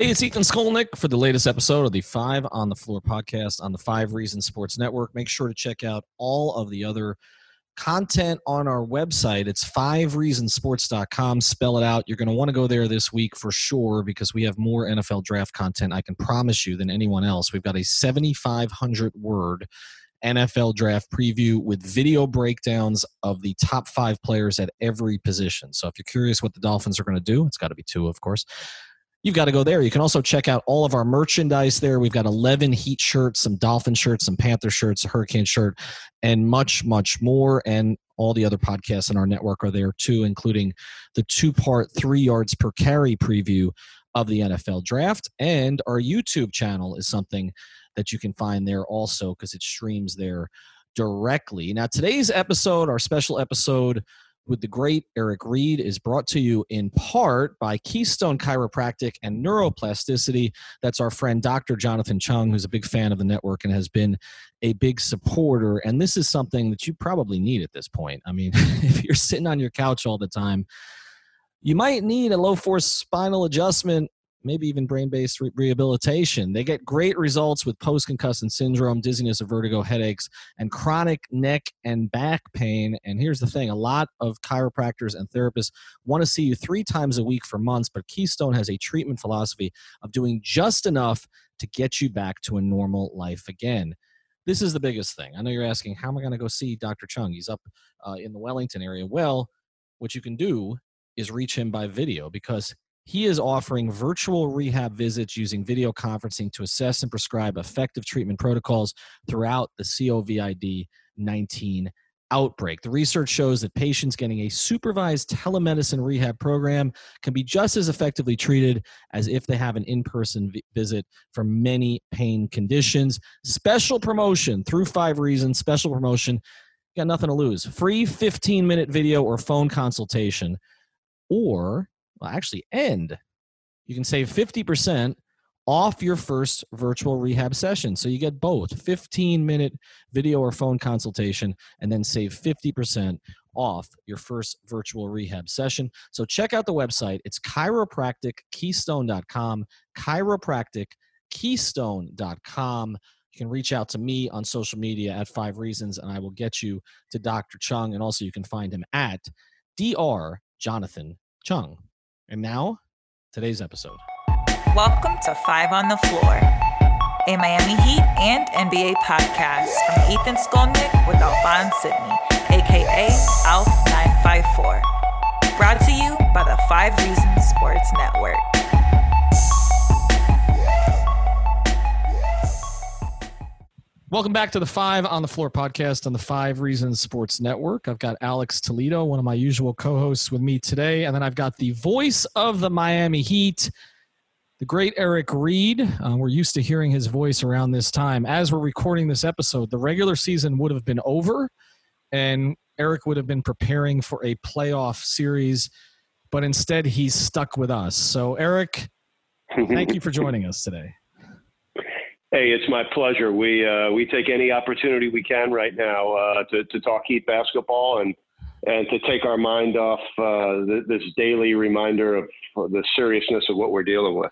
Hey, it's Ethan Skolnick for the latest episode of the Five on the Floor podcast on the Five Reasons Sports Network. Make sure to check out all of the other content on our website. It's fivereasonsports.com. Spell it out. You're going to want to go there this week for sure because we have more NFL draft content, I can promise you, than anyone else. We've got a 7,500 word NFL draft preview with video breakdowns of the top five players at every position. So if you're curious what the Dolphins are going to do, it's got to be two, of course you've got to go there. You can also check out all of our merchandise there. We've got 11 Heat shirts, some Dolphin shirts, some Panther shirts, a Hurricane shirt, and much, much more. And all the other podcasts in our network are there too, including the two part, three yards per carry preview of the NFL draft. And our YouTube channel is something that you can find there also because it streams there directly. Now, today's episode, our special episode, with the great Eric Reid is brought to you in part by Keystone Chiropractic and Neuroplasticity. That's our friend Dr. Jonathan Chung, who's a big fan of the network and has been a big supporter. And this is something that you probably need at this point. I mean, if you're sitting on your couch all the time, you might need a low force spinal adjustment maybe even brain based re- rehabilitation. They get great results with post concussion syndrome, dizziness or vertigo, headaches, and chronic neck and back pain. And here's the thing a lot of chiropractors and therapists want to see you three times a week for months, but Keystone has a treatment philosophy of doing just enough to get you back to a normal life again. This is the biggest thing. I know you're asking, how am I going to go see Dr. Chung? He's up uh, in the Wellington area. Well, what you can do is reach him by video because he is offering virtual rehab visits using video conferencing to assess and prescribe effective treatment protocols throughout the COVID 19 outbreak. The research shows that patients getting a supervised telemedicine rehab program can be just as effectively treated as if they have an in person visit for many pain conditions. Special promotion through five reasons, special promotion. got nothing to lose. Free 15 minute video or phone consultation. Or well, actually end. You can save 50% off your first virtual rehab session. So you get both 15 minute video or phone consultation and then save 50% off your first virtual rehab session. So check out the website. It's chiropractickeystone.com, chiropractickeystone.com. You can reach out to me on social media at Five Reasons and I will get you to Dr. Chung. And also you can find him at Dr. Jonathan Chung. And now, today's episode. Welcome to Five on the Floor, a Miami Heat and NBA podcast from Ethan Skolnick with Alphonse Sydney, aka Alf954. Brought to you by the Five Reasons Sports Network. Welcome back to the Five on the Floor podcast on the Five Reasons Sports Network. I've got Alex Toledo, one of my usual co hosts, with me today. And then I've got the voice of the Miami Heat, the great Eric Reid. Uh, we're used to hearing his voice around this time. As we're recording this episode, the regular season would have been over, and Eric would have been preparing for a playoff series, but instead he's stuck with us. So, Eric, thank you for joining us today. Hey, it's my pleasure. We uh, we take any opportunity we can right now uh, to to talk Heat basketball and and to take our mind off uh, this daily reminder of the seriousness of what we're dealing with.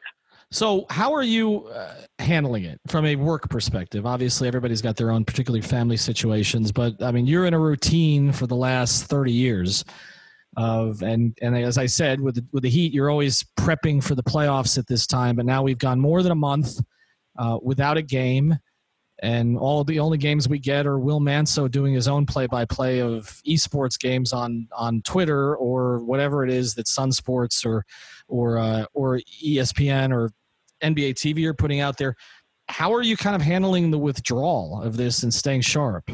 So, how are you uh, handling it from a work perspective? Obviously, everybody's got their own particular family situations, but I mean, you're in a routine for the last 30 years of and and as I said, with the, with the Heat, you're always prepping for the playoffs at this time. But now we've gone more than a month uh, without a game. And all the only games we get are Will Manso doing his own play-by-play of esports games on on Twitter or whatever it is that Sun Sports or or uh, or ESPN or NBA TV are putting out there. How are you kind of handling the withdrawal of this and staying sharp?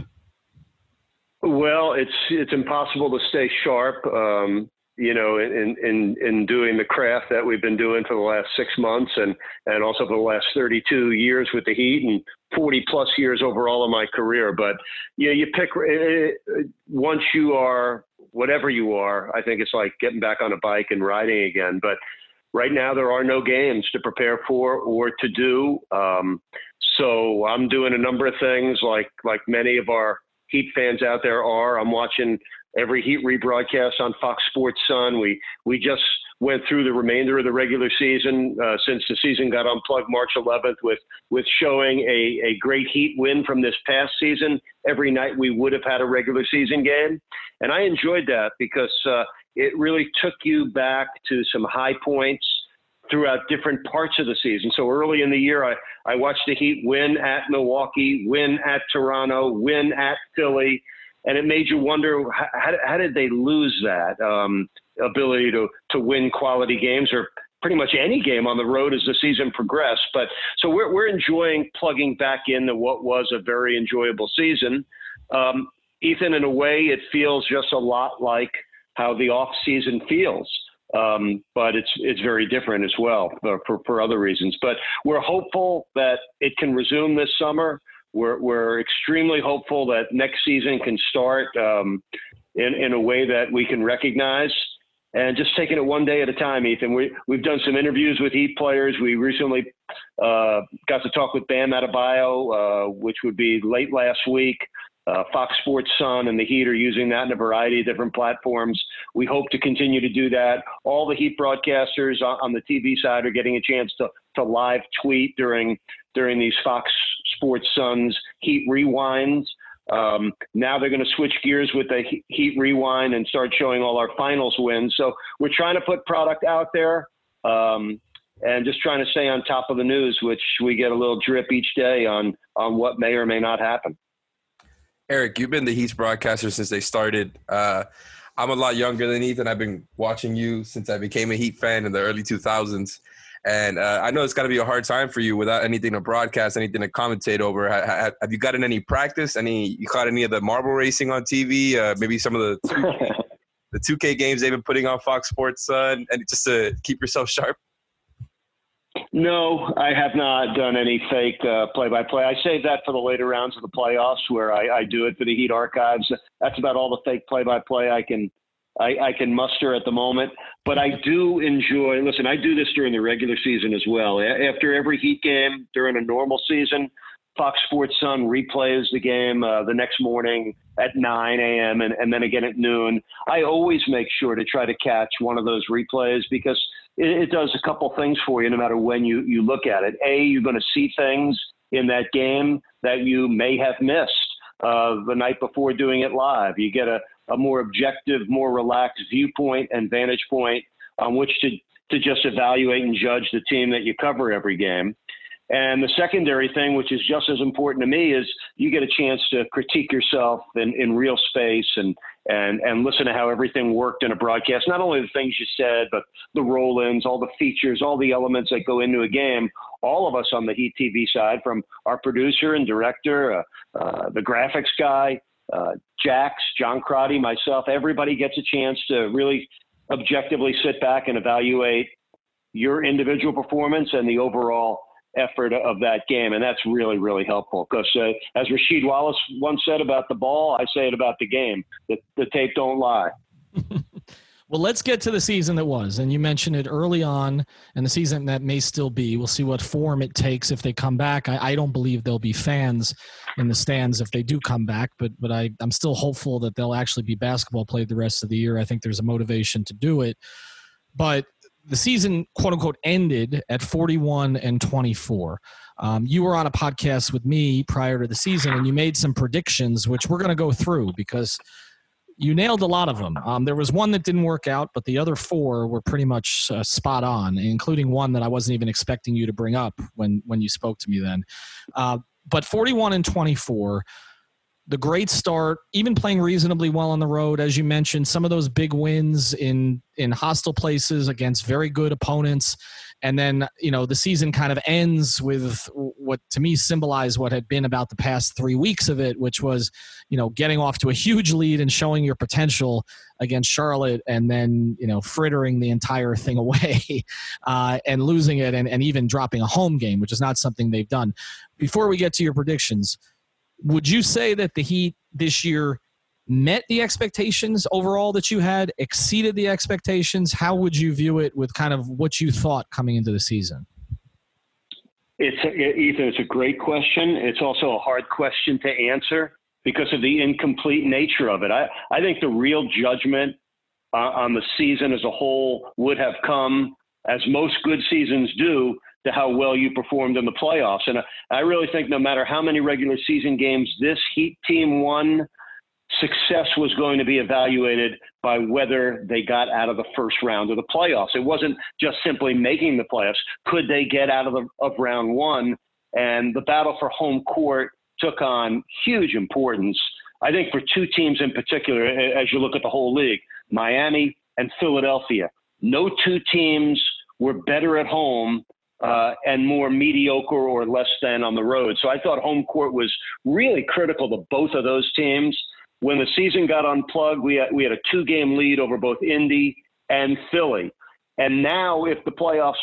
Well, it's it's impossible to stay sharp. Um, you know, in, in, in doing the craft that we've been doing for the last six months and, and also for the last 32 years with the Heat and 40 plus years overall in my career. But, you know, you pick, uh, once you are whatever you are, I think it's like getting back on a bike and riding again. But right now, there are no games to prepare for or to do. Um, so I'm doing a number of things like, like many of our Heat fans out there are. I'm watching every Heat rebroadcast on Fox Sports Sun. We we just went through the remainder of the regular season uh, since the season got unplugged March 11th with with showing a, a great Heat win from this past season. Every night we would have had a regular season game, and I enjoyed that because uh, it really took you back to some high points throughout different parts of the season. So early in the year, I, I watched the Heat win at Milwaukee, win at Toronto, win at Philly, and it made you wonder how, how did they lose that um, ability to to win quality games or pretty much any game on the road as the season progressed. But so we're we're enjoying plugging back into what was a very enjoyable season. Um, Ethan, in a way, it feels just a lot like how the off season feels. Um, but it's it's very different as well for, for, for other reasons. But we're hopeful that it can resume this summer. We're, we're extremely hopeful that next season can start um, in, in a way that we can recognize and just taking it one day at a time, Ethan. We, we've done some interviews with Heat players. We recently uh, got to talk with Bam Adebayo, uh, which would be late last week. Uh, Fox Sports Sun and the Heat are using that in a variety of different platforms. We hope to continue to do that. All the Heat broadcasters on, on the TV side are getting a chance to, to live tweet during during these Fox Sports Suns Heat rewinds. Um, now they're going to switch gears with the Heat rewind and start showing all our finals wins. So we're trying to put product out there. Um, and just trying to stay on top of the news, which we get a little drip each day on on what may or may not happen. Eric, you've been the Heat's broadcaster since they started. Uh, I'm a lot younger than Ethan. I've been watching you since I became a Heat fan in the early 2000s. And uh, I know it's got to be a hard time for you without anything to broadcast, anything to commentate over. Have, have you gotten any practice? Any you caught any of the marble racing on TV? Uh, maybe some of the 2K, the 2K games they've been putting on Fox Sports, uh, and just to keep yourself sharp. No, I have not done any fake play by play. I save that for the later rounds of the playoffs where I, I do it for the Heat archives. That's about all the fake play by play I can I, I, can muster at the moment. But I do enjoy. Listen, I do this during the regular season as well. After every Heat game during a normal season, Fox Sports Sun replays the game uh, the next morning at 9 a.m. And, and then again at noon. I always make sure to try to catch one of those replays because it, it does a couple things for you no matter when you, you look at it. A, you're going to see things in that game that you may have missed uh, the night before doing it live. You get a, a more objective, more relaxed viewpoint and vantage point on which to, to just evaluate and judge the team that you cover every game. And the secondary thing, which is just as important to me, is you get a chance to critique yourself in, in real space and, and, and listen to how everything worked in a broadcast. Not only the things you said, but the roll ins, all the features, all the elements that go into a game. All of us on the Heat TV side, from our producer and director, uh, uh, the graphics guy, uh, Jax, John Crotty, myself, everybody gets a chance to really objectively sit back and evaluate your individual performance and the overall effort of that game, and that's really really helpful. Because uh, as Rasheed Wallace once said about the ball, I say it about the game. The, the tape don't lie. well, let's get to the season that was, and you mentioned it early on, and the season that may still be. We'll see what form it takes if they come back. I, I don't believe there'll be fans in the stands if they do come back, but but I, I'm still hopeful that they'll actually be basketball played the rest of the year. I think there's a motivation to do it. But the season quote unquote ended at 41 and 24 um, you were on a podcast with me prior to the season and you made some predictions which we're going to go through because you nailed a lot of them um, there was one that didn't work out but the other four were pretty much uh, spot on including one that i wasn't even expecting you to bring up when when you spoke to me then. Uh, but 41 and 24 the great start, even playing reasonably well on the road, as you mentioned, some of those big wins in in hostile places against very good opponents, and then you know the season kind of ends with what to me symbolized what had been about the past three weeks of it, which was you know getting off to a huge lead and showing your potential against Charlotte, and then you know frittering the entire thing away uh, and losing it, and, and even dropping a home game, which is not something they've done. Before we get to your predictions would you say that the Heat this year met the expectations overall that you had, exceeded the expectations? How would you view it with kind of what you thought coming into the season? It's a, Ethan. It's a great question. It's also a hard question to answer because of the incomplete nature of it. I, I think the real judgment uh, on the season as a whole would have come, as most good seasons do, to how well you performed in the playoffs. And I really think no matter how many regular season games this Heat team won, success was going to be evaluated by whether they got out of the first round of the playoffs. It wasn't just simply making the playoffs. Could they get out of, the, of round one? And the battle for home court took on huge importance. I think for two teams in particular, as you look at the whole league, Miami and Philadelphia. No two teams were better at home uh, and more mediocre or less than on the road. So I thought home court was really critical to both of those teams. When the season got unplugged, we had, we had a two game lead over both Indy and Philly. And now, if the playoffs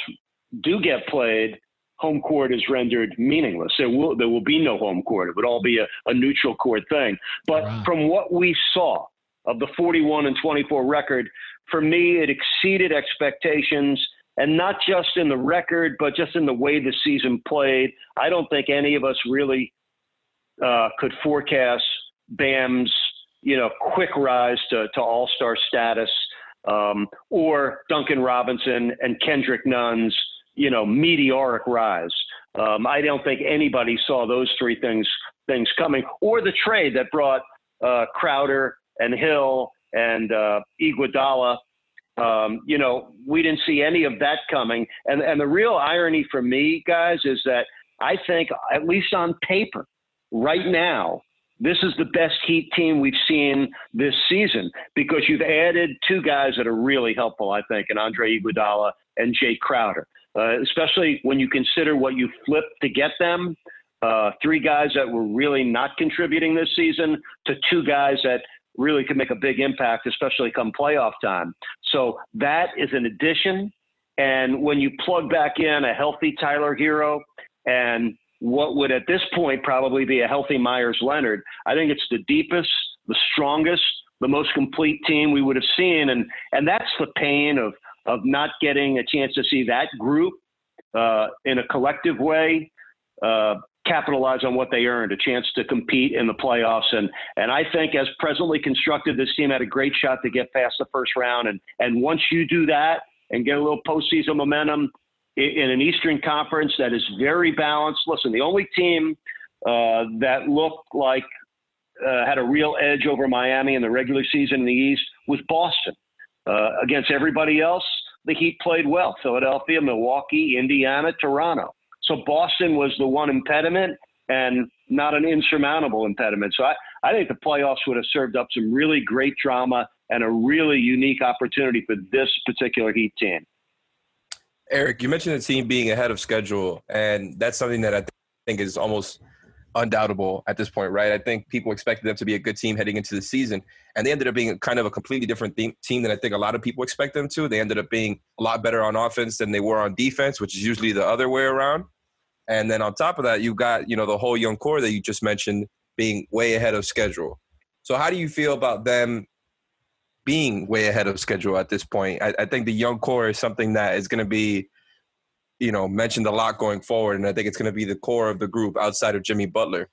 do get played, home court is rendered meaningless. There will, there will be no home court. It would all be a, a neutral court thing. But wow. from what we saw of the 41 and 24 record, for me, it exceeded expectations and not just in the record, but just in the way the season played. I don't think any of us really uh, could forecast Bam's, you know, quick rise to, to All Star status, um, or Duncan Robinson and Kendrick Nunn's, you know, meteoric rise. Um, I don't think anybody saw those three things things coming, or the trade that brought uh, Crowder and Hill and uh, Iguodala um, you know, we didn't see any of that coming. And, and the real irony for me, guys, is that I think, at least on paper, right now, this is the best Heat team we've seen this season because you've added two guys that are really helpful, I think, and Andre Iguodala and Jae Crowder. Uh, especially when you consider what you flipped to get them. Uh, three guys that were really not contributing this season to two guys that really could make a big impact, especially come playoff time. So that is an addition. And when you plug back in a healthy Tyler Herro and what would at this point probably be a healthy Meyers Leonard, I think it's the deepest, the strongest, the most complete team we would have seen. And and that's the pain of of not getting a chance to see that group uh, in a collective way. Uh, capitalize on what they earned, a chance to compete in the playoffs. And and I think as presently constructed, this team had a great shot to get past the first round. And and once you do that and get a little postseason momentum in, an Eastern Conference that is very balanced. Listen, the only team uh, that looked like uh, had a real edge over Miami in the regular season in the East was Boston. Uh, against everybody else, the Heat played well. Philadelphia, Milwaukee, Indiana, Toronto. So Boston was the one impediment and not an insurmountable impediment. So I, I think the playoffs would have served up some really great drama and a really unique opportunity for this particular Heat team. Eric, you mentioned the team being ahead of schedule, and that's something that I think is almost undoubtable at this point, right? I think people expected them to be a good team heading into the season, and they ended up being kind of a completely different team than I think a lot of people expect them to. They ended up being a lot better on offense than they were on defense, which is usually the other way around. And then on top of that, you've got you know the whole young core that you just mentioned being way ahead of schedule. So how do you feel about them being way ahead of schedule at this point? I, I think the young core is something that is going to be you know mentioned a lot going forward, and I think it's going to be the core of the group outside of Jimmy Butler.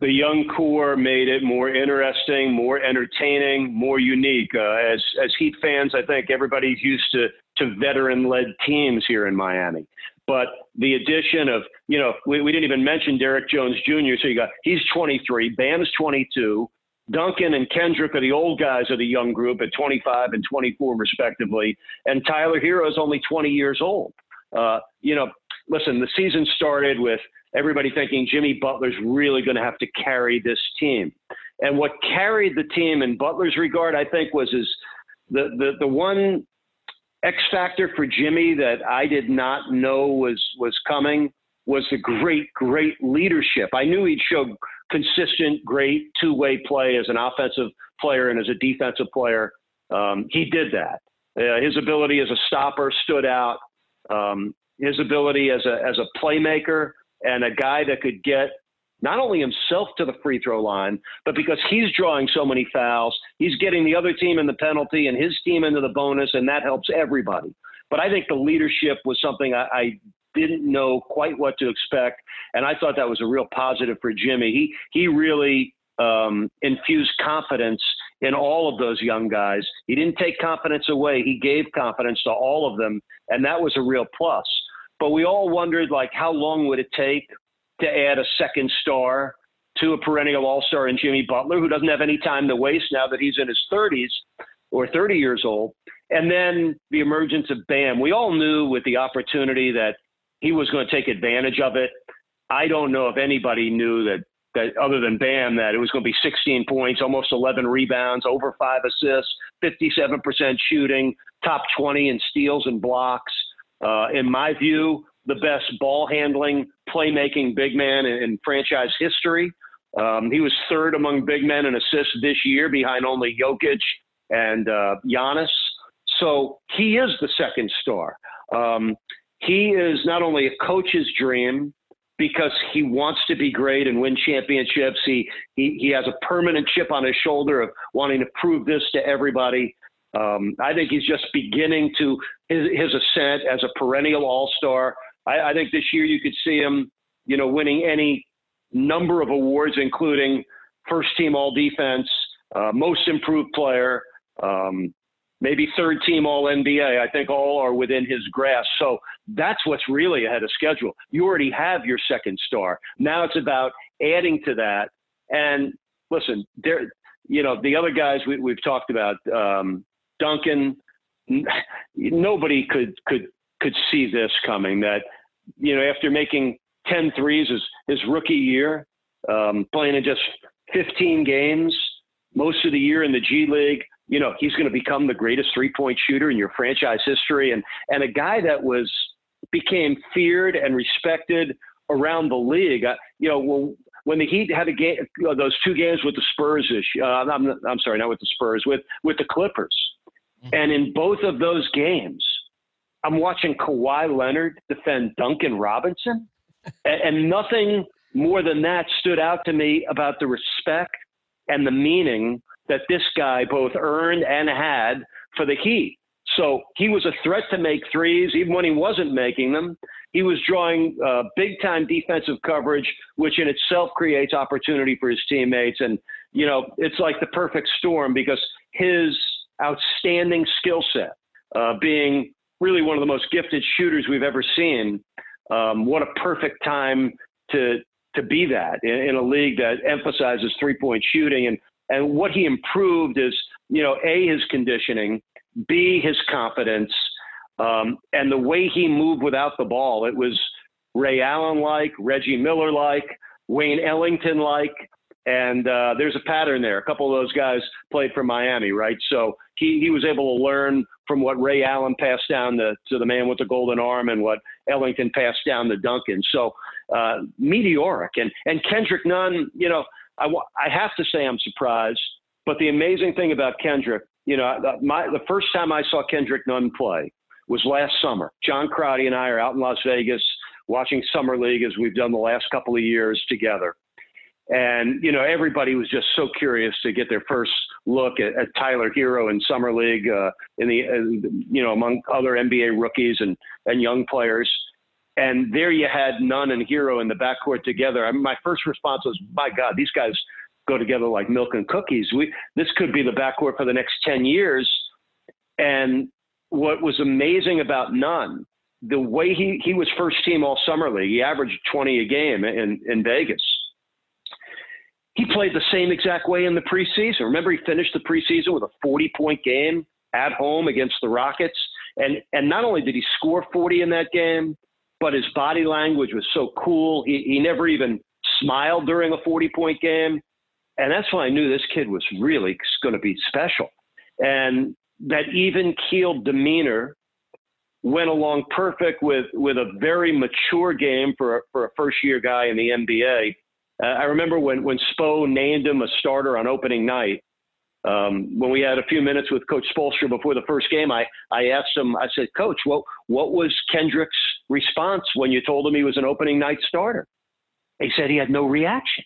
The young core made it more interesting, more entertaining, more unique. Uh, as as Heat fans, I think everybody's used to to veteran-led teams here in Miami. But the addition of, you know, we, we didn't even mention Derrick Jones Jr. So you got he's 23, Bam's 22, Duncan and Kendrick are the old guys of the young group at 25 and 24 respectively, and Tyler Herro is only 20 years old. Uh, you know, listen, the season started with everybody thinking Jimmy Butler's really going to have to carry this team. And what carried the team in Butler's regard, I think, was his the the the one X factor for Jimmy that I did not know was was coming was the great great leadership. I knew he'd show consistent great two way play as an offensive player and as a defensive player. Um, he did that. Uh, his ability as a stopper stood out. Um, his ability as a as a playmaker and a guy that could get not only himself to the free throw line, but because he's drawing so many fouls, he's getting the other team in the penalty and his team into the bonus, and that helps everybody. But I think the leadership was something I, I didn't know quite what to expect, and I thought that was a real positive for Jimmy. He he really um, infused confidence in all of those young guys. He didn't take confidence away; he gave confidence to all of them, and that was a real plus. But we all wondered, like, how long would it take to add a second star to a perennial All Star in Jimmy Butler, who doesn't have any time to waste now that he's in his 30s or 30 years old. And then the emergence of Bam. We all knew with the opportunity that he was going to take advantage of it. I don't know if anybody knew that that other than Bam that it was going to be 16 points, almost 11 rebounds, over five assists, 57% shooting, top 20 in steals and blocks. Uh, in my view, the best ball handling, playmaking big man in, in franchise history. Um, he was third among big men in assists this year, behind only Jokic and uh, Giannis. So he is the second star. Um, he is not only a coach's dream because he wants to be great and win championships. He he, he has a permanent chip on his shoulder of wanting to prove this to everybody. Um, I think he's just beginning to his, his ascent as a perennial All Star. I, I think this year you could see him, you know, winning any number of awards, including first team All Defense, uh, Most Improved Player, um, maybe third team All NBA. I think all are within his grasp. So that's what's really ahead of schedule. You already have your second star. Now it's about adding to that. And listen, there, you know, the other guys we, have talked about, um, Duncan. Nobody could could could see this coming. That you know, after making 10 threes his, his rookie year, um, playing in just 15 games, most of the year in the G League, you know, he's going to become the greatest three point shooter in your franchise history. And, and a guy that was, became feared and respected around the league. Uh, you know, well, when the Heat had a game, uh, those two games with the Spurs uh, I'm, I'm sorry, not with the Spurs, with, with the Clippers. Mm-hmm. And in both of those games, I'm watching Kawhi Leonard defend Duncan Robinson, and, and nothing more than that stood out to me about the respect and the meaning that this guy both earned and had for the Heat. So he was a threat to make threes, even when he wasn't making them. He was drawing uh, big time defensive coverage, which in itself creates opportunity for his teammates. And, you know, it's like the perfect storm because his outstanding skill set, uh, being really one of the most gifted shooters we've ever seen. Um, what a perfect time to to be that in, in a league that emphasizes three point shooting and and what he improved is you know a his conditioning, b his confidence, um, and the way he moved without the ball. It was Ray Allen like, Reggie Miller like, Wayne Ellington like. And uh, there's a pattern there. A couple of those guys played for Miami, right? So he, he was able to learn from what Ray Allen passed down to, to the man with the golden arm and what Ellington passed down to Duncan. So uh, meteoric. And, and Kendrick Nunn, you know, I, I have to say I'm surprised. But the amazing thing about Kendrick, you know, my, the first time I saw Kendrick Nunn play was last summer. John Crotty and I are out in Las Vegas watching Summer League as we've done the last couple of years together. And, you know, everybody was just so curious to get their first look at, at Tyler Herro in Summer League, uh, in the, uh, you know, among other NBA rookies and, and young players. And there you had Nunn and Herro in the backcourt together. I mean, my first response was, my God, these guys go together like milk and cookies. We, this could be the backcourt for the next 10 years. And what was amazing about Nunn, the way he, he was first team all summer league, he averaged 20 a game in, in Vegas he played the same exact way in the preseason. Remember, he finished the preseason with a 40 point game at home against the Rockets. And, and not only did he score 40 in that game, but his body language was so cool. He, he never even smiled during a 40 point game. And that's when I knew this kid was really going to be special. And that even keeled demeanor went along perfect with, with a very mature game for a, for a first year guy in the NBA. Uh, I remember when, when Spo named him a starter on opening night. Um, when we had a few minutes with Coach Spoelstra before the first game, I, I asked him, I said, Coach, what, what was Kendrick's response when you told him he was an opening night starter? He said he had no reaction.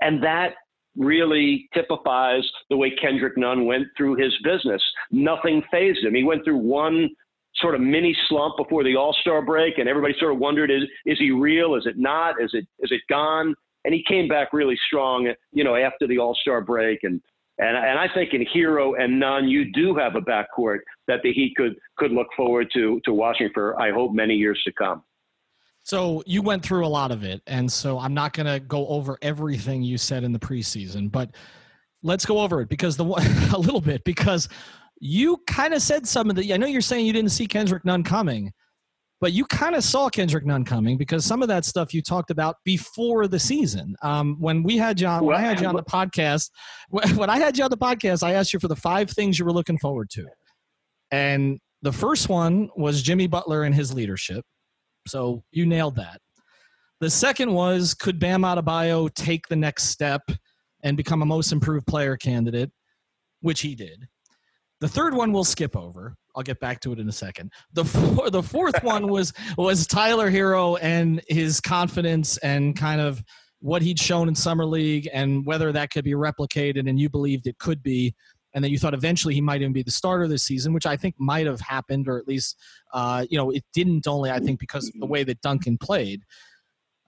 And that really typifies the way Kendrick Nunn went through his business. Nothing fazed him. He went through one sort of mini slump before the All Star break, and everybody sort of wondered, is is he real? Is it not? Is it is it gone? And he came back really strong, you know, after the All Star break, and and and I think in Herro and Nunn, you do have a backcourt that the Heat could could look forward to to watching for I hope many years to come. So you went through a lot of it, and so I'm not going to go over everything you said in the preseason, but let's go over it because the a little bit because you kind of said some of the. I know you're saying you didn't see Kendrick Nunn coming, but you kind of saw Kendrick Nunn coming because some of that stuff you talked about before the season. Um, when we had John, when I had you on the podcast, when I had you on the podcast, I asked you for the five things you were looking forward to, and the first one was Jimmy Butler and his leadership. So you nailed that. The second was could Bam Adebayo take the next step and become a most improved player candidate, which he did. The third one we'll skip over. I'll get back to it in a second. The four, the fourth one was was Tyler Herro and his confidence and kind of what he'd shown in summer league and whether that could be replicated and you believed it could be and then you thought eventually he might even be the starter this season, which I think might have happened, or at least, uh, you know, it didn't only, I think, because of the way that Duncan played.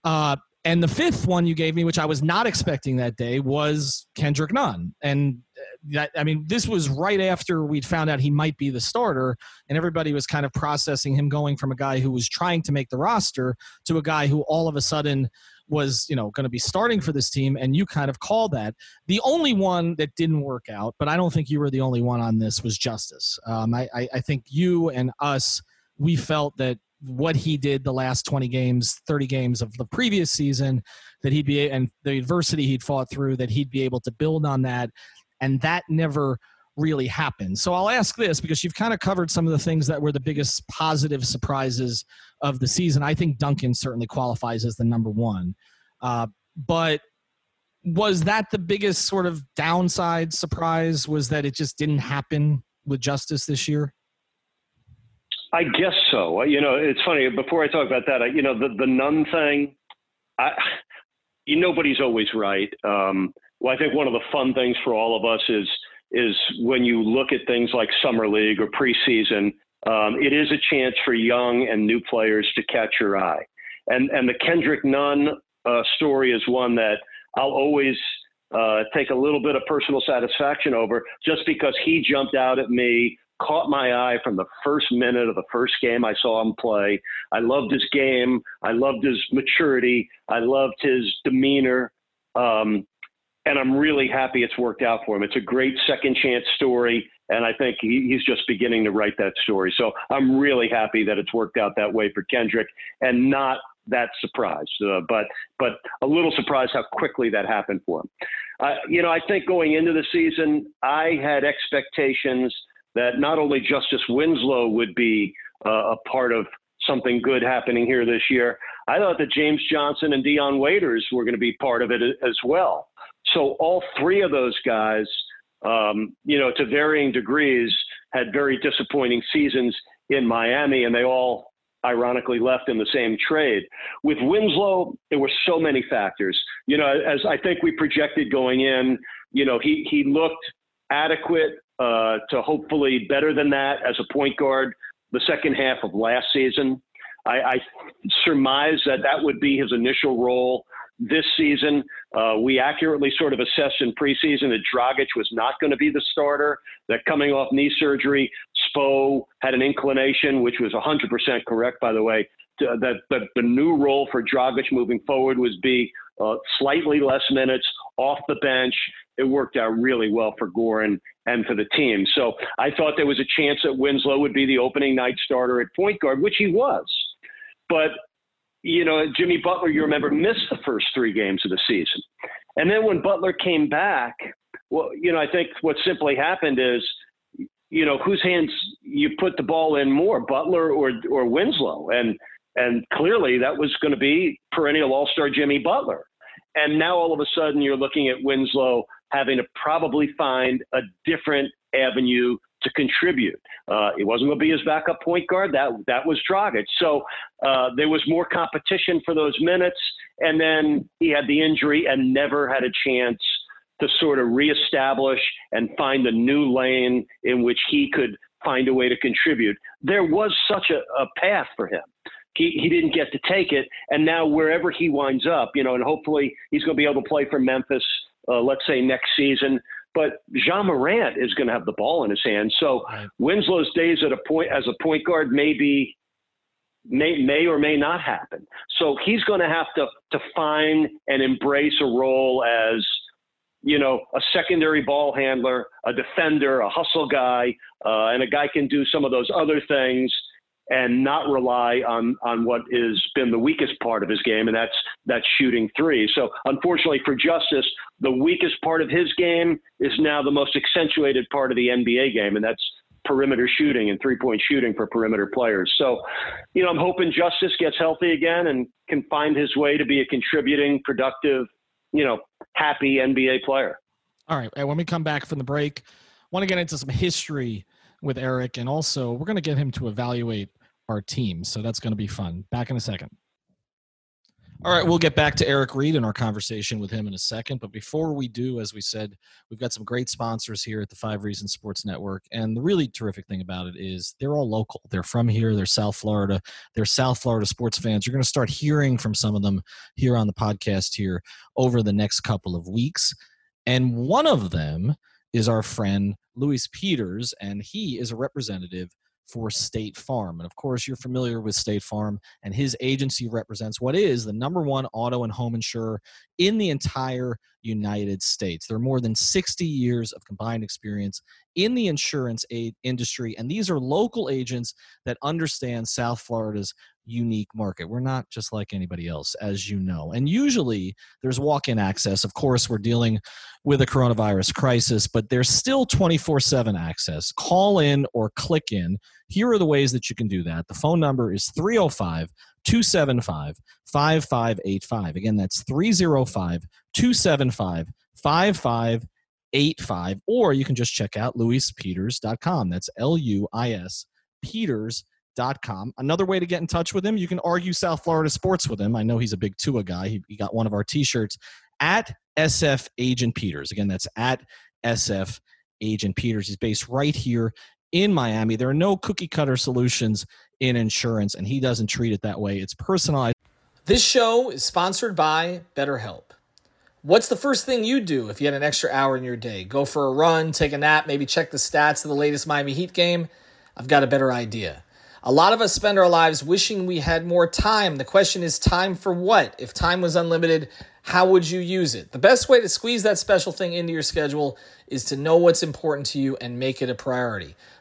Uh, and the fifth one you gave me, which I was not expecting that day, was Kendrick Nunn. And uh, that, I mean, this was right after we'd found out he might be the starter, and everybody was kind of processing him going from a guy who was trying to make the roster to a guy who all of a sudden was you know going to be starting for this team and you kind of called that the only one that didn't work out but i don't think you were the only one on this was Justise. um, I, I think you and us we felt that what he did the last 20 games 30 games of the previous season that he'd be and the adversity he'd fought through that he'd be able to build on that and that never really happened. So I'll ask this because you've kind of covered some of the things that were the biggest positive surprises of the season. I think Duncan certainly qualifies as the number one. Uh, but was that the biggest sort of downside surprise? Was that it just didn't happen with Justise this year? I guess so. You know, it's funny. Before I talk about that, I, you know, the the Nunn thing. I, you, nobody's always right. Um, well, I think one of the fun things for all of us is is when you look at things like summer league or preseason, um, it is a chance for young and new players to catch your eye. And and the Kendrick Nunn uh, story is one that I'll always uh, take a little bit of personal satisfaction over, just because he jumped out at me, caught my eye from the first minute of the first game I saw him play. I loved his game. I loved his maturity. I loved his demeanor. Um, and I'm really happy it's worked out for him. It's a great second chance story, and I think he, he's just beginning to write that story. So I'm really happy that it's worked out that way for Kendrick, and not that surprised, uh, but but a little surprised how quickly that happened for him. Uh, you know, I think going into the season, I had expectations that not only Justise Winslow would be uh, a part of something good happening here this year. I thought that James Johnson and Dion Waiters were going to be part of it as well. So all three of those guys, um, you know, to varying degrees, had very disappointing seasons in Miami, and they all ironically left in the same trade. With Winslow, there were so many factors. You know, as I think we projected going in, you know, he he looked adequate uh, to hopefully better than that as a point guard the second half of last season. I, I surmise that that would be his initial role this season. Uh, we accurately sort of assessed in preseason that Dragic was not going to be the starter, that coming off knee surgery, Spo had an inclination, which was 100% correct, by the way, to, that, that the new role for Dragic moving forward was be uh, slightly less minutes off the bench. It worked out really well for Goran and for the team. So I thought there was a chance that Winslow would be the opening night starter at point guard, which he was. But you know, Jimmy Butler, you remember, missed the first three games of the season. And then when Butler came back, well, you know, I think what simply happened is, you know, whose hands you put the ball in more, Butler or or Winslow, and and clearly that was going to be perennial All Star Jimmy Butler. And now all of a sudden you're looking at Winslow having to probably find a different avenue to contribute. Uh, it wasn't going to be his backup point guard. That that was Dragic. So uh, there was more competition for those minutes, and then he had the injury and never had a chance to sort of reestablish and find a new lane in which he could find a way to contribute. There was such a, a path for him. He, he didn't get to take it, and now wherever he winds up, you know, and hopefully he's going to be able to play for Memphis, uh, let's say next season. But Ja Morant is going to have the ball in his hand. So right. Winslow's days at a point as a point guard may be may may or may not happen. So he's going to have to to find and embrace a role as you know a secondary ball handler, a defender, a hustle guy, uh, and a guy can do some of those other things and not rely on on what has been the weakest part of his game, and that's that's shooting three. So unfortunately for Justise, the weakest part of his game is now the most accentuated part of the NBA game, and that's perimeter shooting and three point shooting for perimeter players. So, you know, I'm hoping Justise gets healthy again and can find his way to be a contributing, productive, you know, happy NBA player. All right. And when we come back from the break, I want to get into some history with Eric, and also we're going to get him to evaluate our team. So that's going to be fun. Back in a second. All right, we'll get back to Eric Reid and our conversation with him in a second. But before we do, as we said, we've got some great sponsors here at the Five Reasons Sports Network. And the really terrific thing about it is they're all local. They're from here, they're South Florida, they're South Florida sports fans. You're going to start hearing from some of them here on the podcast here over the next couple of weeks. And one of them is our friend Luis Peters, and he is a representative for State Farm. And of course, you're familiar with State Farm, and his agency represents what is the number one auto and home insurer in the entire United States. There are more than 60 years of combined experience in the insurance aid industry, and these are local agents that understand South Florida's unique market. We're not just like anybody else, as you know. And usually there's walk in access. Of course, we're dealing with a coronavirus crisis, but there's still 24 7 access. Call in or click in. Here are the ways that you can do that. The phone number is 305 275 5585. Again, that's 305 275 5585. Or you can just check out luispeters.com. That's L U I S Peters Com. Another way to get in touch with him, you can argue South Florida sports with him. I know he's a big Tua guy. He, he got one of our t shirts at SF Agent Peters. Again, that's at SF Agent Peters. He's based right here in Miami. There are no cookie cutter solutions in insurance, and he doesn't treat it that way. It's personalized. This show is sponsored by BetterHelp. What's the first thing you do if you had an extra hour in your day? Go for a run, take a nap, maybe check the stats of the latest Miami Heat game? I've got a better idea. A lot of us spend our lives wishing we had more time. The question is, time for what? If time was unlimited, how would you use it? The best way to squeeze that special thing into your schedule is to know what's important to you and make it a priority.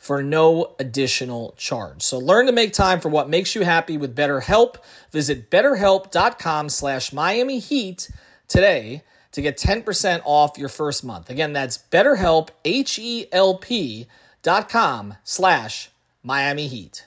for no additional charge. So learn to make time for what makes you happy with BetterHelp. Visit betterhelp.com slash Miami Heat today to get 10% off your first month. Again, that's betterhelp, H-E-L-P dot com slash Miami Heat.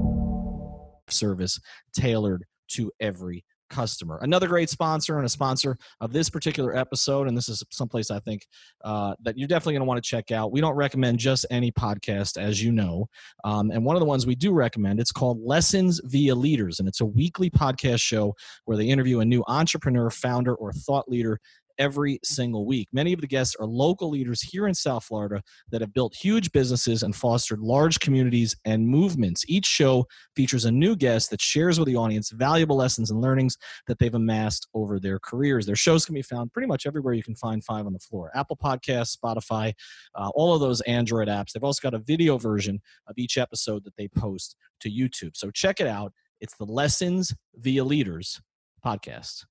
service tailored to every customer. Another great sponsor and a sponsor of this particular episode, and this is someplace I think uh, that you're definitely going to want to check out. We don't recommend just any podcast, as you know, um, and one of the ones we do recommend it's called Lessons via Leaders, and it's a weekly podcast show where they interview a new entrepreneur, founder, or thought leader every single week. Many of the guests are local leaders here in South Florida that have built huge businesses and fostered large communities and movements. Each show features a new guest that shares with the audience valuable lessons and learnings that they've amassed over their careers. Their shows can be found pretty much everywhere you can find Five on the Floor Apple Podcasts, Spotify, uh, all of those Android apps. They've also got a video version of each episode that they post to YouTube. So check it out. It's the Lessons via Leaders podcast.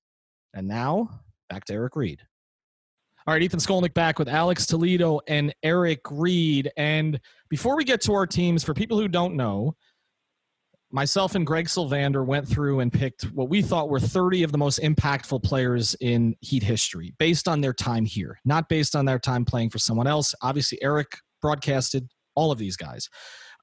And now back to Eric Reid. All right, Ethan Skolnick back with Alex Toledo and Eric Reid. And before we get to our teams, for people who don't know, myself and Greg Sylvander went through and picked what we thought were 30 of the most impactful players in Heat history based on their time here, not based on their time playing for someone else. Obviously, Eric broadcasted all of these guys.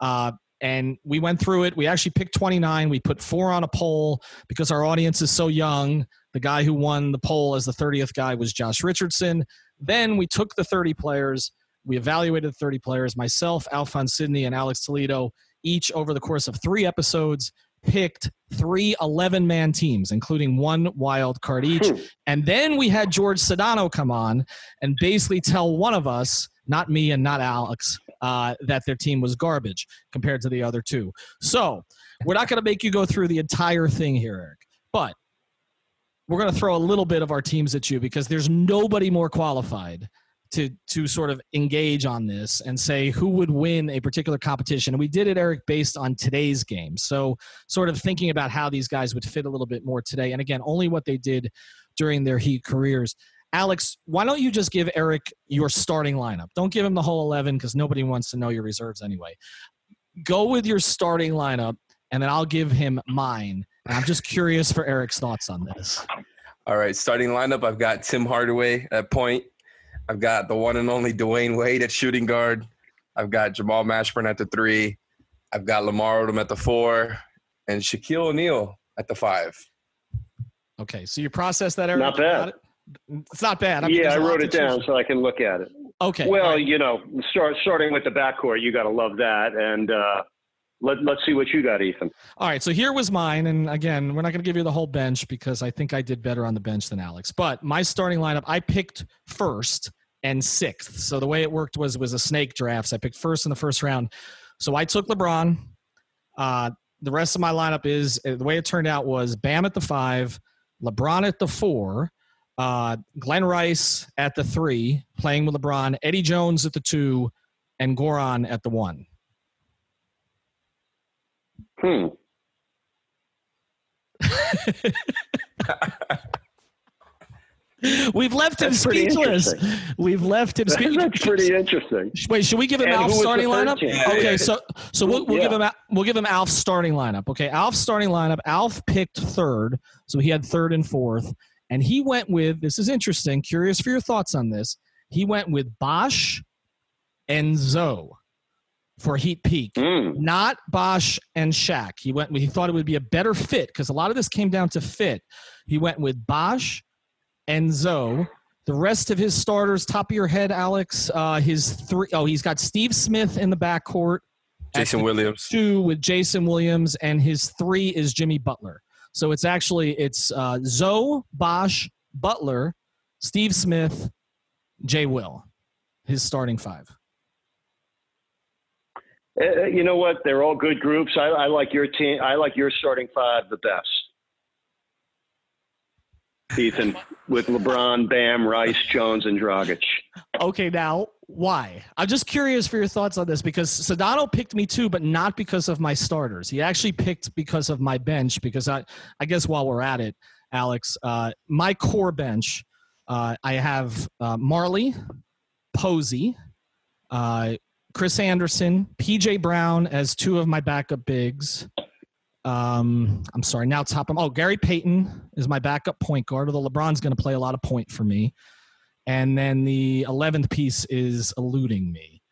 Uh, and we went through it. We actually picked 29. We put four on a poll because our audience is so young. The guy who won the poll as the 30th guy was Josh Richardson. Then we took the 30 players. We evaluated the 30 players. Myself, Alphonse Sidney, and Alex Toledo, each over the course of three episodes, picked three 11 man teams, including one wild card each. Hmm. And then we had George Sedano come on and basically tell one of us, not me and not Alex, uh, that their team was garbage compared to the other two. So we're not going to make you go through the entire thing here, Eric. But we're going to throw a little bit of our teams at you because there's nobody more qualified to to sort of engage on this and say who would win a particular competition. And we did it, Eric, based on today's game. So sort of thinking about how these guys would fit a little bit more today. And again, only what they did during their Heat careers. Alex, why don't you just give Eric your starting lineup? Don't give him the whole 11 because nobody wants to know your reserves anyway. Go with your starting lineup, and then I'll give him mine. And I'm just curious for Eric's thoughts on this. All right, starting lineup. I've got Tim Hardaway at point. I've got the one and only Dwyane Wade at shooting guard. I've got Jamal Mashburn at the three. I've got Lamar Odom at the four, and Shaquille O'Neal at the five. Okay, so you process that, Eric? Not bad. It's not bad. I mean, yeah, I wrote it down so I can look at it. Okay. Well, right. you know, start starting with the backcourt, you got to love that, and uh, let let's see what you got, Ethan. All right. So here was mine, and again, we're not going to give you the whole bench because I think I did better on the bench than Alex. But my starting lineup, I picked first and sixth. So the way it worked was was a snake draft. So I picked first in the first round. So I took LeBron. Uh, the rest of my lineup is the way it turned out was Bam at the five, LeBron at the four, uh, Glen Rice at the three, playing with LeBron, Eddie Jones at the two, and Goran at the one. Hmm. We've left him speechless. We've left him speechless. That's pretty interesting. Wait, should we give him Alf's starting lineup? Okay, so so we'll, we'll yeah. give him we'll give him Alf's starting lineup. Okay, Alf's starting lineup. Alf picked third, so he had third and fourth. And he went with this is interesting. Curious for your thoughts on this. He went with Bosh and Zo for Heat Peak, mm. not Bosh and Shaq. He went. He thought it would be a better fit because a lot of this came down to fit. He went with Bosh and Zo. The rest of his starters, top of your head, Alex. Uh, his three. Oh, he's got Steve Smith in the backcourt. Jason Williams. Two with Jason Williams, and his three is Jimmy Butler. So it's actually it's uh, Zo, Bosh, Butler, Steve Smith, Jay Will, his starting five. Uh, you know what? They're all good groups. I, I like your team. I like your starting five the best. Ethan, with LeBron, Bam, Rice, Jones, and Dragic. Okay, now why? I'm just curious for your thoughts on this because Sedano picked me too, but not because of my starters. He actually picked because of my bench. Because I, I guess while we're at it, Alex, uh, my core bench, uh, I have uh, Marley, Posey, uh, Chris Andersen, PJ Brown as two of my backup bigs. Um, I'm sorry, now top him. Oh, Gary Payton is my backup point guard, although LeBron's going to play a lot of point for me. And then the 11th piece is eluding me.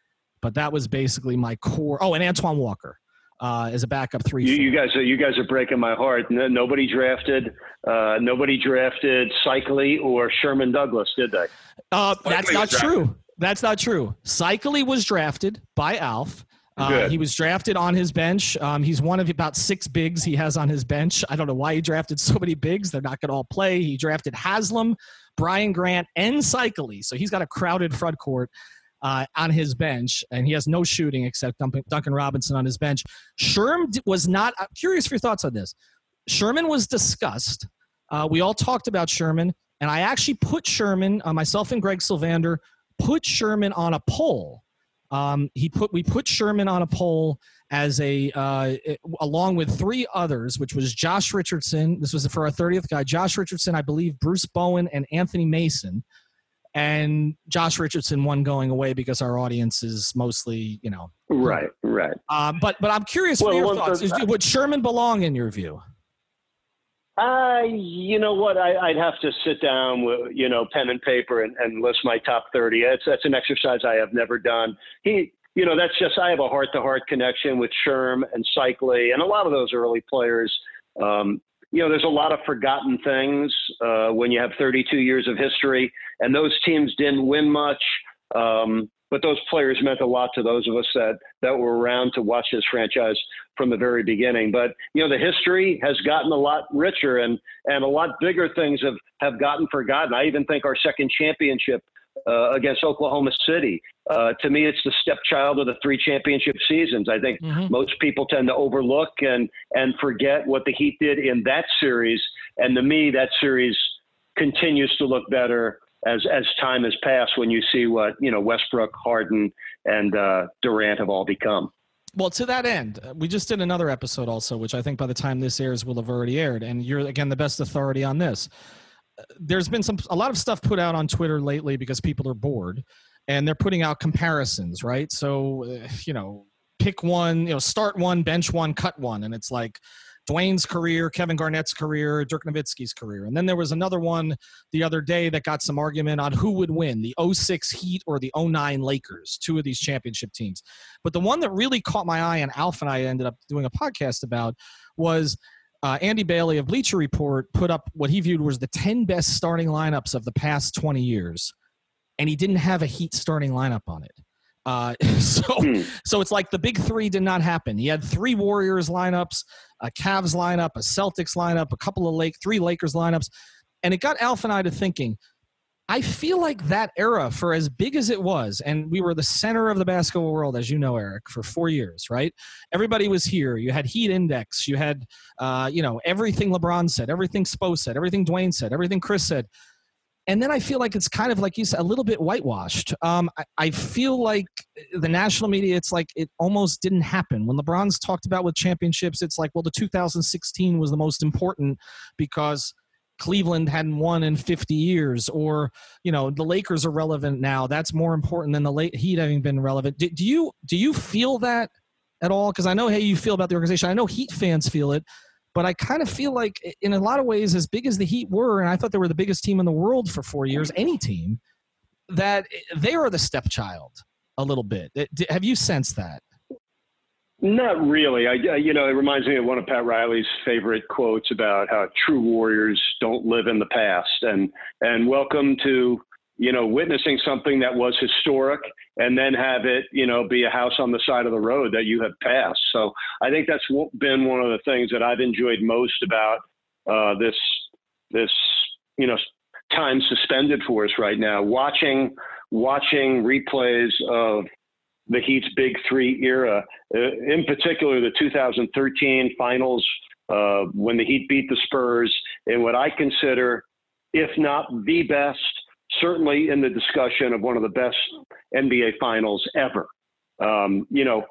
But that was basically my core. Oh, and Antoine Walker uh, as a backup three. You, you, guys are you guys are breaking my heart. No, nobody drafted uh, nobody drafted Seikaly or Sherman Douglas, did they? Uh, that's not true. That's not true. Seikaly was drafted by Alf. Uh, he was drafted on his bench. Um, he's one of about six bigs he has on his bench. I don't know why he drafted so many bigs. They're not going to all play. He drafted Haslem, Brian Grant, and Seikaly. So he's got a crowded front court uh, on his bench, and he has no shooting except Duncan Robinson on his bench. Sherm was not. I'm curious for your thoughts on this. Sherman was discussed. Uh, we all talked about Sherman, and I actually put Sherman, uh, myself and Greg Sylvander, put Sherman on a poll. Um, he put we put Sherman on a poll as a uh, along with three others, which was Josh Richardson. This was for our 30th guy. Josh Richardson, I believe, Bruce Bowen, and Anthony Mason. And Josh Richardson won going away because our audience is mostly, you know, right, right. Um, but but I'm curious well, for your thoughts. Is, would Sherman belong in your view? Uh, you know what? I, would have to sit down with, you know, pen and paper and, and list my top 30. That's, that's an exercise I have never done. He, you know, that's just, I have a heart to heart connection with Sherm and Seikaly and a lot of those early players. Um, you know, there's a lot of forgotten things uh, when you have 32 years of history, and those teams didn't win much. Um, but those players meant a lot to those of us that that were around to watch this franchise from the very beginning. But you know, the history has gotten a lot richer, and and a lot bigger things have have gotten forgotten. I even think our second championship uh, against Oklahoma City. Uh, to me, it's the stepchild of the three championship seasons. I think mm-hmm. most people tend to overlook and and forget what the Heat did in that series. And to me, that series continues to look better as as time has passed when you see what you know Westbrook, Harden, and uh, Durant have all become. Well, to that end, uh, we just did another episode also, which I think by the time this airs will have already aired, and you're again the best authority on this. Uh, there's been some a lot of stuff put out on Twitter lately because people are bored, and they're putting out comparisons, right? So, uh, you know, pick one, you know, start one, bench one, cut one, and it's like Dwyane's career, Kevin Garnett's career, Dirk Nowitzki's career. And then there was another one the other day that got some argument on who would win, the 06 Heat or the 09 Lakers, two of these championship teams. But the one that really caught my eye and Alf and I ended up doing a podcast about was uh, Andy Bailey of Bleacher Report put up what he viewed was the 10 best starting lineups of the past 20 years. And he didn't have a Heat starting lineup on it. Uh, so, hmm. so it's like the big three did not happen. He had three Warriors lineups, a Cavs lineup, a Celtics lineup, a couple of Lake, three Lakers lineups, and it got Alf and I to thinking. I feel like that era, for as big as it was, and we were the center of the basketball world, as you know, Eric, for four years, right? Everybody was here. You had Heat Index. You had, uh, you know, everything LeBron said, everything Spo said, everything Dwyane said, everything Chris said and then I feel like it's kind of like you said, a little bit whitewashed. Um, I, I, feel like the national media, it's like it almost didn't happen. When LeBron's talked about with championships, it's like, well, the 2016 was the most important because Cleveland hadn't won in 50 years, or you know, the Lakers are relevant now. That's more important than the late Heat having been relevant. Do, do you do you feel that at all? Because I know how you feel about the organization. I know Heat fans feel it. But I kind of feel like, in a lot of ways, as big as the Heat were, and I thought they were the biggest team in the world for four years, any team, that they are the stepchild a little bit. Have you sensed that? Not really. I, you know, it reminds me of one of Pat Riley's favorite quotes about how true warriors don't live in the past, and and welcome to you know witnessing something that was historic and then have it, you know, be a house on the side of the road that you have passed. So I think that's been one of the things that I've enjoyed most about uh, this this you know time suspended for us right now. Watching watching replays of the Heat's Big Three era, uh, in particular the 2013 finals uh, when the Heat beat the Spurs in what I consider, if not the best, certainly in the discussion of one of the best NBA finals ever. Um, you know,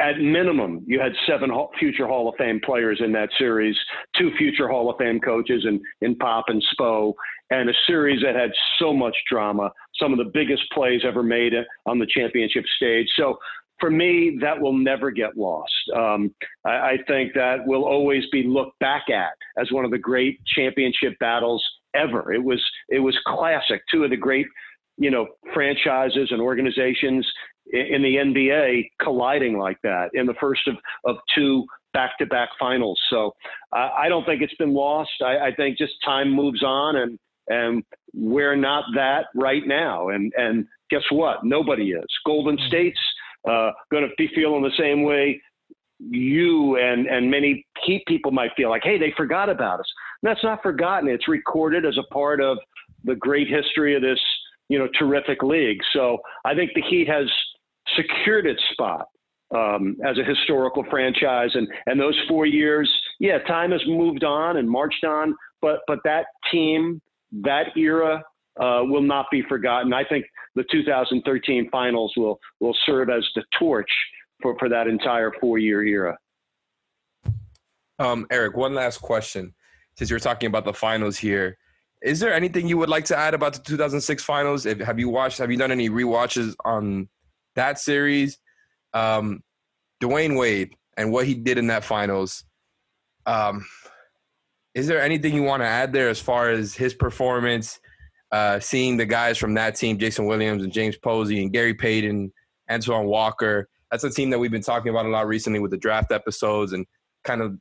at minimum, you had seven future Hall of Fame players in that series, two future Hall of Fame coaches in, in Pop and Spo, and a series that had so much drama, some of the biggest plays ever made on the championship stage. So for me, that will never get lost. Um, I, I think that will always be looked back at as one of the great championship battles ever. It was it was classic. Two of the great you know franchises and organizations in the NBA colliding like that in the first of, of two back-to-back finals. So uh, I don't think it's been lost. I, I, think just time moves on, and and we're not that right now. And and guess what? Nobody is. Golden mm-hmm. State's uh, going to be feeling the same way you and and many Heat people might feel like, hey, they forgot about us. And that's not forgotten. It's recorded as a part of the great history of this you know terrific league. So I think the Heat has secured its spot um, as a historical franchise. And, and those four years, yeah, time has moved on and marched on, but, but that team, that era uh, will not be forgotten. I think the 2013 finals will, will serve as the torch for, for that entire four year era. Um, Eric, one last question. Since you're talking about the finals here, is there anything you would like to add about the 2006 finals? If, have you watched? Have you done any re-watches on that series, um, Dwyane Wade and what he did in that finals. Um, is there anything you want to add there as far as his performance? Uh, seeing the guys from that team, Jason Williams and James Posey and Gary Payton, Antoine Walker. That's a team that we've been talking about a lot recently with the draft episodes and kind of,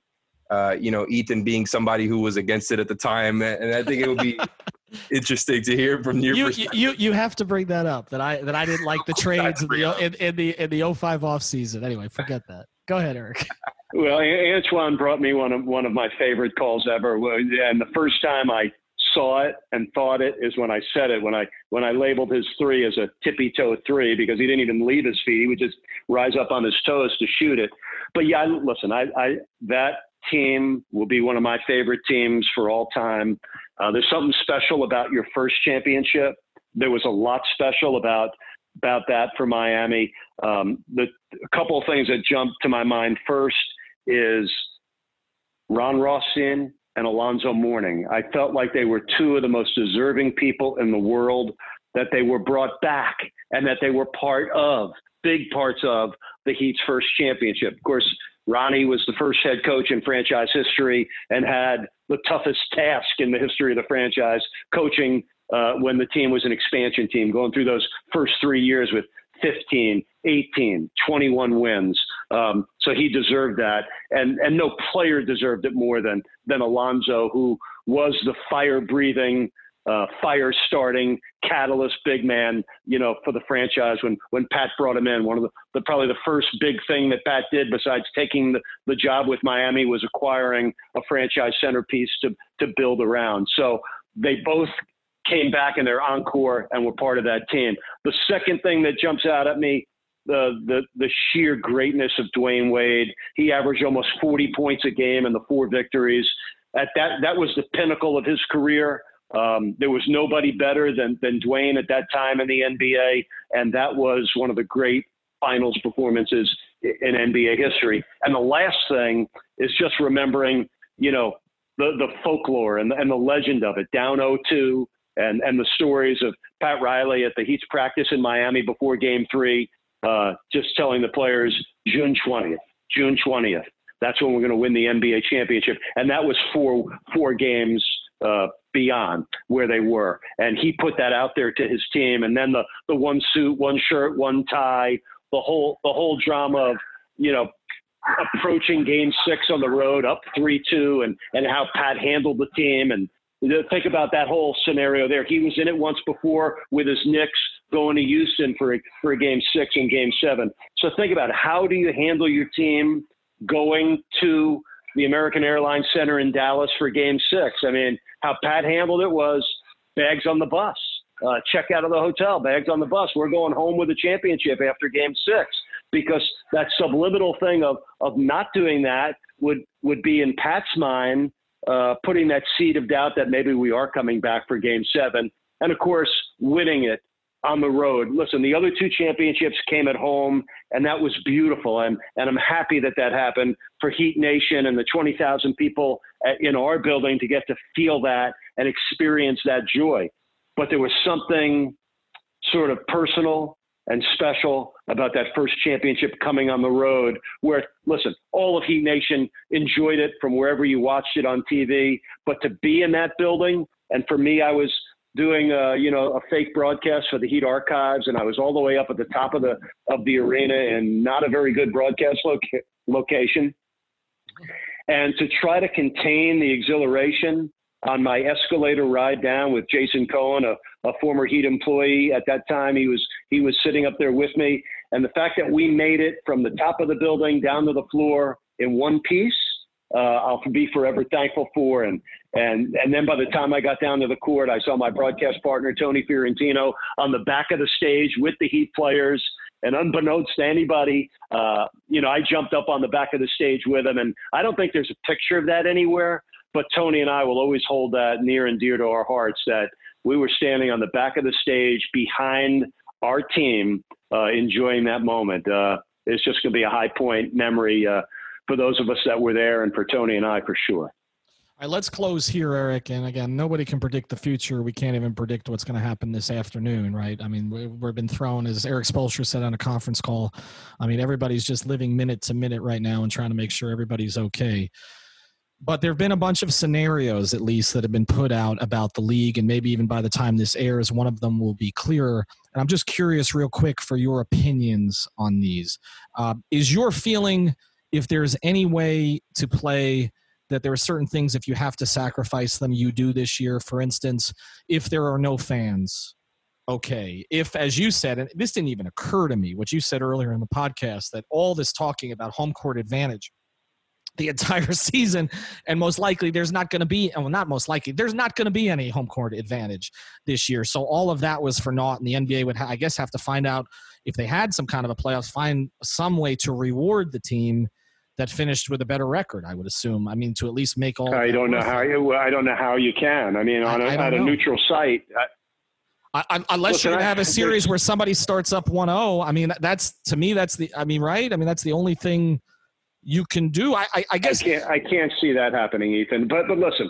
uh, you know, Ethan being somebody who was against it at the time. And I think it would be interesting to hear from your you, perspective. You you have to bring that up that I that I didn't like the trades in the in, in, the in the 05 off season. Anyway, forget that. Go ahead, Eric. Well, Antoine brought me one of one of my favorite calls ever, and the first time I saw it and thought it is when I said it when I when I labeled his three as a tippy toe three because he didn't even leave his feet; he would just rise up on his toes to shoot it. But yeah, listen, I, I that team will be one of my favorite teams for all time. Uh, there's something special about your first championship. There was a lot special about about that for Miami. Um, the a couple of things that jumped to my mind first is Ron Rothstein and Alonzo Mourning. I felt like they were two of the most deserving people in the world. That they were brought back and that they were part of, big parts of the Heat's first championship. Of course, Ronnie was the first head coach in franchise history and had the toughest task in the history of the franchise, coaching uh, when the team was an expansion team, going through those first three years with 15, 18, 21 wins. Um, so he deserved that, and and no player deserved it more than than Alonzo, who was the fire breathing uh, fire starting catalyst big man, you know, for the franchise when when Pat brought him in. One of the, the probably the first big thing that Pat did besides taking the, the job with Miami was acquiring a franchise centerpiece to to build around. So they both came back in their encore and were part of that team. The second thing that jumps out at me the the the sheer greatness of Dwyane Wade. He averaged almost 40 points a game in the four victories. At that that was the pinnacle of his career. Um, there was nobody better than, than Dwyane at that time in the NBA, and that was one of the great finals performances in NBA history. And the last thing is just remembering, you know, the, the folklore and the, and the legend of it, down 0-2, and, and the stories of Pat Riley at the Heat's practice in Miami before game three, uh, just telling the players, June 20th, June 20th, that's when we're going to win the NBA championship. And that was four, four games uh, beyond where they were. And he put that out there to his team. And then the, the one suit, one shirt, one tie, the whole the whole drama of, you know, approaching game six on the road, up three two, and and how Pat handled the team and think about that whole scenario there. He was in it once before with his Knicks going to Houston for a, for a game six and game seven. So think about it. How do you handle your team going to the American Airlines Center in Dallas for game six? I mean, how Pat handled it was bags on the bus, uh, check out of the hotel, bags on the bus. We're going home with a championship after game six because that subliminal thing of, of not doing that would, would be in Pat's mind uh, putting that seed of doubt that maybe we are coming back for game seven. And of course, winning it on the road. Listen, the other two championships came at home, and that was beautiful. And, and I'm happy that that happened for Heat Nation and the 20,000 people at, in our building to get to feel that and experience that joy. But there was something sort of personal and special about that first championship coming on the road where listen all of heat nation enjoyed it from wherever you watched it on tv but to be in that building and for me i was doing a, you know a fake broadcast for the heat archives and i was all the way up at the top of the of the arena and not a very good broadcast loca- location. And to try to contain the exhilaration on my escalator ride down with Jason Cohen, a, a former Heat employee. At that time, he was he was sitting up there with me, and the fact that we made it from the top of the building down to the floor in one piece, uh, I'll be forever thankful for. And and and then by the time I got down to the court, I saw my broadcast partner Tony Fiorentino on the back of the stage with the Heat players. And unbeknownst to anybody, uh, you know, I jumped up on the back of the stage with him. And I don't think there's a picture of that anywhere but Tony and I will always hold that near and dear to our hearts that we were standing on the back of the stage behind our team, uh, enjoying that moment. Uh, it's just going to be a high point memory uh, for those of us that were there and for Tony and I for sure. All right, let's close here, Eric. And again, nobody can predict the future. We can't even predict what's going to happen this afternoon, right? I mean, we've been thrown, as Erik Spoelstra said on a conference call. I mean, everybody's just living minute to minute right now and trying to make sure everybody's okay but there have been a bunch of scenarios at least that have been put out about the league and maybe even by the time this airs one of them will be clearer. And i'm just curious real quick for your opinions on these. Uh, is your feeling if there's any way to play that there are certain things if you have to sacrifice them you do this year? For instance if there are no fans okay if as you said and this didn't even occur to me what you said earlier in the podcast that all this talking about home court advantage the entire season and most likely there's not going to be well not most likely there's not going to be any home court advantage this year. So all of that was for naught and the nba would ha- i guess have to find out if they had some kind of a playoffs find some way to reward the team that finished with a better record i would assume. I mean to at least make all i don't know how you i don't know how you can. I mean on a, at a neutral site I, I, unless Listen, you're gonna have a series where somebody starts up 1-0 i mean that's to me that's the i mean right? I mean that's the only thing you can do. I, I, I guess I can't, I can't see that happening, Ethan. But but listen,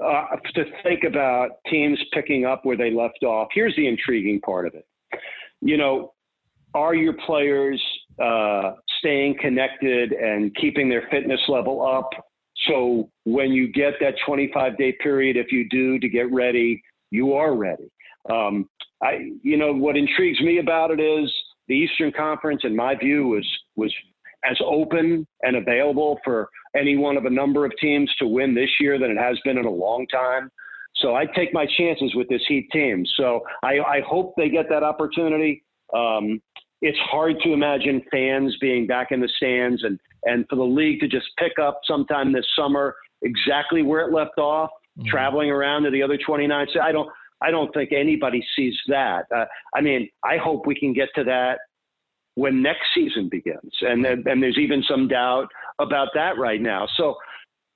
uh, to think about teams picking up where they left off. Here's the intriguing part of it. You know, are your players uh, staying connected and keeping their fitness level up? So when you get that 25 day period, if you do to get ready, you are ready. Um, I, you know, what intrigues me about it is the Eastern Conference, in my view, was was as open and available for any one of a number of teams to win this year than it has been in a long time. So I take my chances with this Heat team. So I, I hope they get that opportunity. Um, it's hard to imagine fans being back in the stands and, and for the league to just pick up sometime this summer exactly where it left off, mm-hmm. traveling around to the other 29. So I don't, I don't think anybody sees that. Uh, I mean, I hope we can get to that when next season begins. And, and there's even some doubt about that right now. So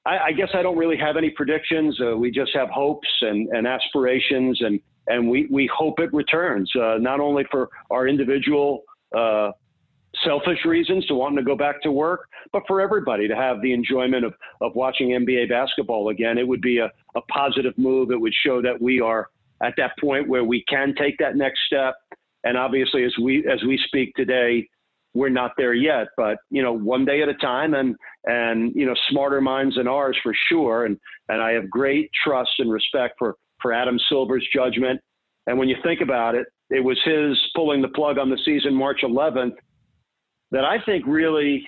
I, I guess I don't really have any predictions. Uh, we just have hopes and, and aspirations, and, and we, we hope it returns, uh, not only for our individual uh, selfish reasons to wanting to go back to work, but for everybody to have the enjoyment of, of watching NBA basketball again. It would be a, a positive move. It would show that we are at that point where we can take that next step and obviously, as we as we speak today, we're not there yet. But you know, one day at a time, and and you know, smarter minds than ours for sure. And and I have great trust and respect for for Adam Silver's judgment. And when you think about it, it was his pulling the plug on the season March 11th that I think really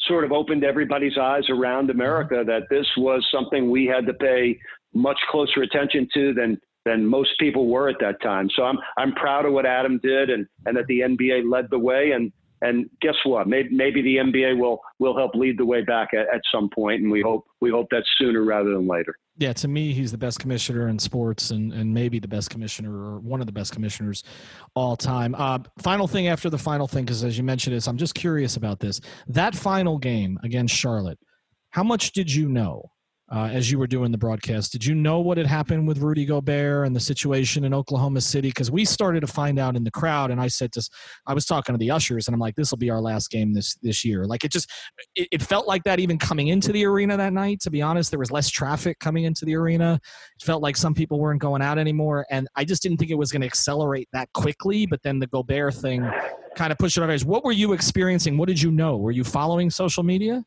sort of opened everybody's eyes around America that this was something we had to pay much closer attention to than than most people were at that time. So I'm I'm proud of what Adam did and and that the NBA led the way and and guess what? Maybe, maybe the NBA will will help lead the way back at, at some point, and we hope we hope that's sooner rather than later. Yeah, to me, he's the best commissioner in sports, and and maybe the best commissioner or one of the best commissioners all time. Uh, final thing after the final thing, because as you mentioned, is I'm just curious about this. That final game against Charlotte, how much did you know? Uh, as you were doing the broadcast. Did you know what had happened with Rudy Gobert and the situation in Oklahoma City? Because we started to find out in the crowd, and I said to, I was talking to the ushers, and I'm like, this will be our last game this this year. Like it just, it, it, felt like that even coming into the arena that night. To be honest, there was less traffic coming into the arena. It felt like some people weren't going out anymore, and I just didn't think it was going to accelerate that quickly. But then the Gobert thing kind of pushed it on. What were you experiencing? What did you know? Were you following social media?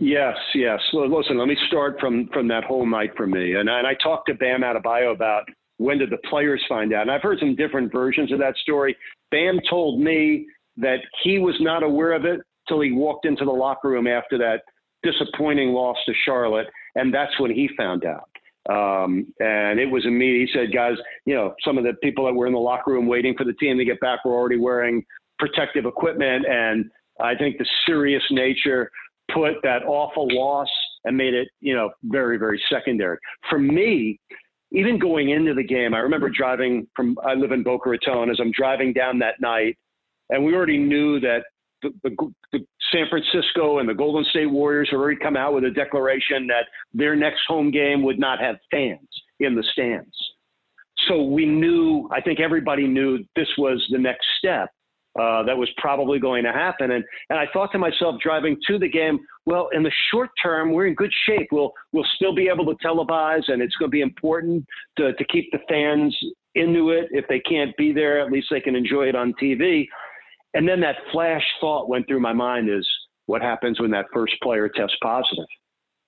Yes, yes. Well, listen, let me start from from that whole night for me. And, and I talked to Bam Adebayo about when did the players find out. And I've heard some different versions of that story. Bam told me that he was not aware of it till he walked into the locker room after that disappointing loss to Charlotte, and that's when he found out. Um, and it was immediate. He said, guys, you know, some of the people that were in the locker room waiting for the team to get back were already wearing protective equipment. And I think the serious nature put that awful loss and made it, you know, very, very secondary. For me, even going into the game, I remember driving from, I live in Boca Raton, as I'm driving down that night, and we already knew that the, the, the, San Francisco and the Golden State Warriors had already come out with a declaration that their next home game would not have fans in the stands. So we knew, I think everybody knew this was the next step uh, that was probably going to happen. And and I thought to myself, driving to the game, well, in the short term, we're in good shape. We'll we'll still be able to televise, and it's going to be important to to keep the fans into it. If they can't be there, at least they can enjoy it on TV. And then that flash thought went through my mind: is what happens when that first player tests positive?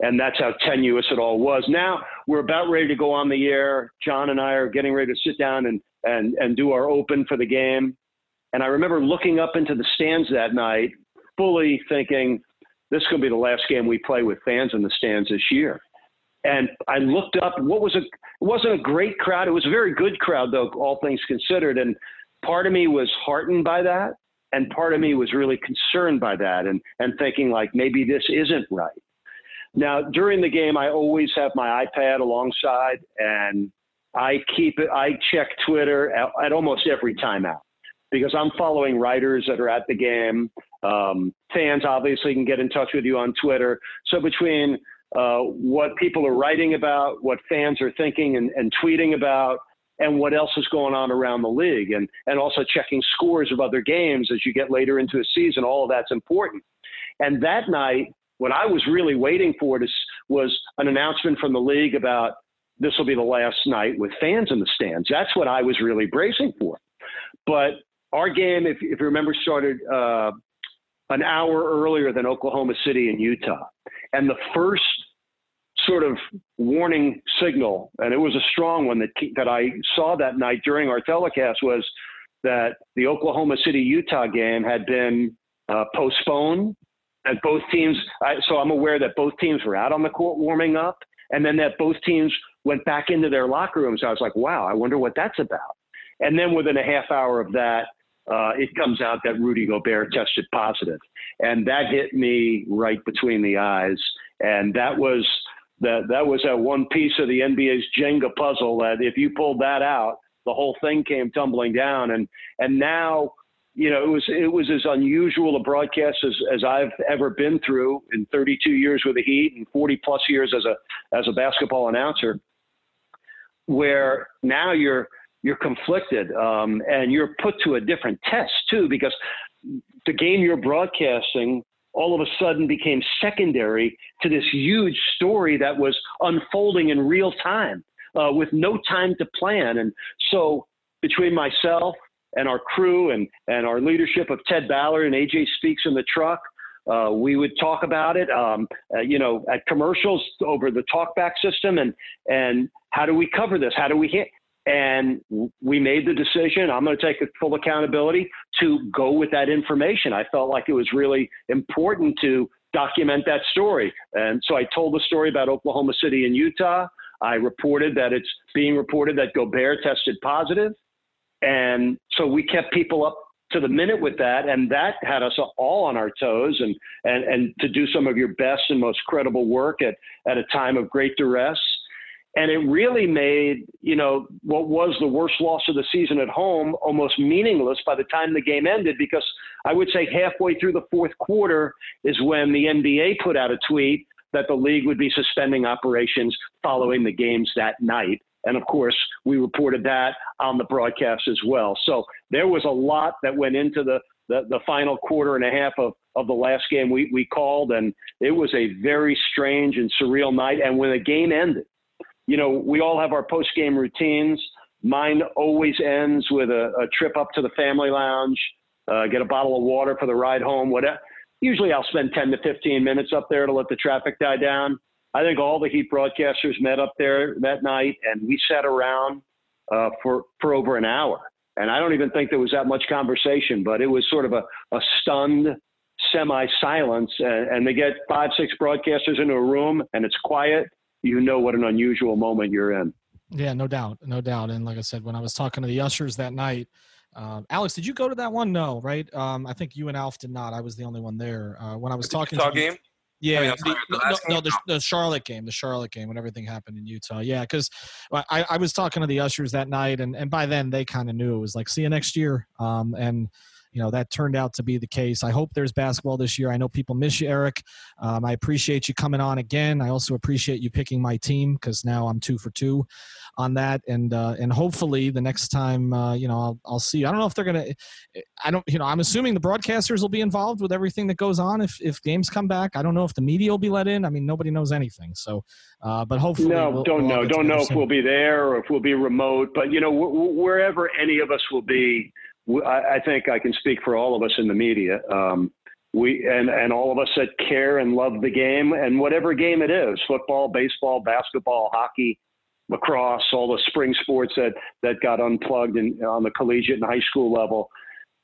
And that's how tenuous it all was. Now we're about ready to go on the air. John and I are getting ready to sit down and and and do our open for the game and I remember looking up into the stands that night, fully thinking, this is going to be the last game we play with fans in the stands this year. And I looked up what was a it wasn't a great crowd. It was a very good crowd though, all things considered. And part of me was heartened by that. And part of me was really concerned by that and, and thinking like maybe this isn't right. Now during the game I always have my iPad alongside and I keep it I check Twitter at, at almost every timeout because I'm following writers that are at the game. Um, fans obviously can get in touch with you on Twitter. So between uh, what people are writing about, what fans are thinking and, and, tweeting about, and what else is going on around the league, and and also checking scores of other games as you get later into a season, all of that's important. And that night, what I was really waiting for was an announcement from the league about this will be the last night with fans in the stands. That's what I was really bracing for. But our game, if, if you remember, started uh, an hour earlier than Oklahoma City and Utah. And the first sort of warning signal, and it was a strong one that, that I saw that night during our telecast, was that the Oklahoma City Utah game had been uh, postponed. And both teams, I, so I'm aware that both teams were out on the court warming up, and then that both teams went back into their locker rooms. I was like, wow, I wonder what that's about. And then within a half hour of that, uh, it comes out that Rudy Gobert tested positive, and that hit me right between the eyes. And that was that that was that one piece of the NBA's Jenga puzzle that if you pulled that out, the whole thing came tumbling down. And and now, you know, it was it was as unusual a broadcast as, as I've ever been through in 32 years with the Heat and 40 plus years as a as a basketball announcer, where now you're you're conflicted um, and you're put to a different test too because the game you're broadcasting all of a sudden became secondary to this huge story that was unfolding in real time uh, with no time to plan and so between myself and our crew and, and our leadership of ted ballard and aj speaks in the truck uh, we would talk about it, um, uh, you know, at commercials over the talkback system, and and how do we cover this? How do we hit? And we made the decision. I'm going to take full accountability to go with that information. I felt like it was really important to document that story. And so I told the story about Oklahoma City and Utah. I reported that it's being reported that Gobert tested positive, and so we kept people up to the minute with that, and that had us all on our toes, and and and to do some of your best and most credible work at at a time of great duress. And it really made, you know, what was the worst loss of the season at home almost meaningless by the time the game ended because I would say halfway through the fourth quarter is when the NBA put out a tweet that the league would be suspending operations following the games that night. And of course, we reported that on the broadcast as well. So there was a lot that went into the, the, the, final quarter and a half of, of the last game we, we called. And it was a very strange and surreal night. And when the game ended, you know, we all have our post game routines. Mine always ends with a, a trip up to the family lounge, uh, get a bottle of water for the ride home, whatever. Usually I'll spend 10 to 15 minutes up there to let the traffic die down. I think all the Heat broadcasters met up there that night, and we sat around uh, for for over an hour. And I don't even think there was that much conversation, but it was sort of a, a stunned semi silence. And, and they get five, six broadcasters into a room, and it's quiet. You know what an unusual moment you're in. Yeah, no doubt, no doubt. And like I said, when I was talking to the ushers that night, um, Alex, did you go to that one? No, right? Um, I think you and Alf did not. I was the only one there. Uh, when I was talking to game. Yeah, I mean, the, the no, no, the, the, Charlotte game, the Charlotte game, when everything happened in Utah. Yeah, because I, I was talking to the ushers that night, and, and by then they kind of knew it was like, see you next year. Um, and you know that turned out to be the case. I hope there's basketball this year. I know people miss you, Eric. Um, I appreciate you coming on again. I also appreciate you picking my team because now I'm two for two on that, and uh, and hopefully the next time uh, you know I'll, I'll see. You. I don't know if they're gonna. I don't. You know, I'm assuming the broadcasters will be involved with everything that goes on if if games come back. I don't know if the media will be let in. I mean, nobody knows anything. So, uh, but hopefully, no, we'll, don't we'll know. Don't know soon. if we'll be there or if we'll be remote. But you know, wherever any of us will be I, think I can speak for all of us in the media. Um, we and and all of us that care and love the game and whatever game it is football baseball basketball hockey lacrosse all the spring sports that that got unplugged in, on the collegiate and high school level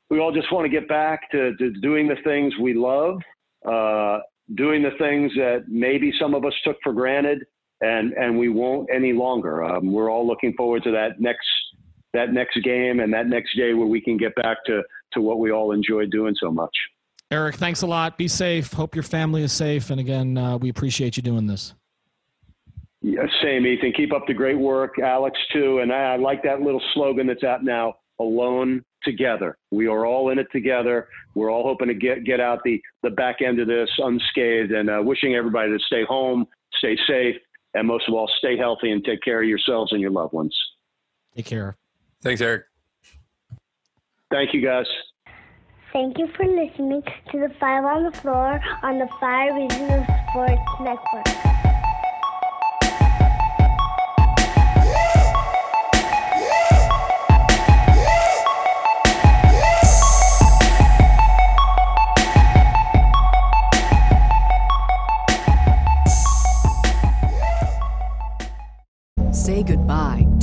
we all just want to get back to, to doing the things we love uh, doing the things that maybe some of us took for granted and and we won't any longer um, we're all looking forward to that next that next game and that next day where we can get back to to what we all enjoy doing so much. Eric, thanks a lot. Be safe. Hope your family is safe. And again, uh, we appreciate you doing this. Yeah, same, Ethan. Keep up the great work, Alex too. And I, I like that little slogan that's out now: "Alone together." We are all in it together. We're all hoping to get get out the the back end of this unscathed, and uh, wishing everybody to stay home, stay safe, and most of all, stay healthy and take care of yourselves and your loved ones. Take care. Thanks, Eric. Thank you, guys. Thank you for listening to the Five on the Floor on the Five Reasons Sports Network. Say goodbye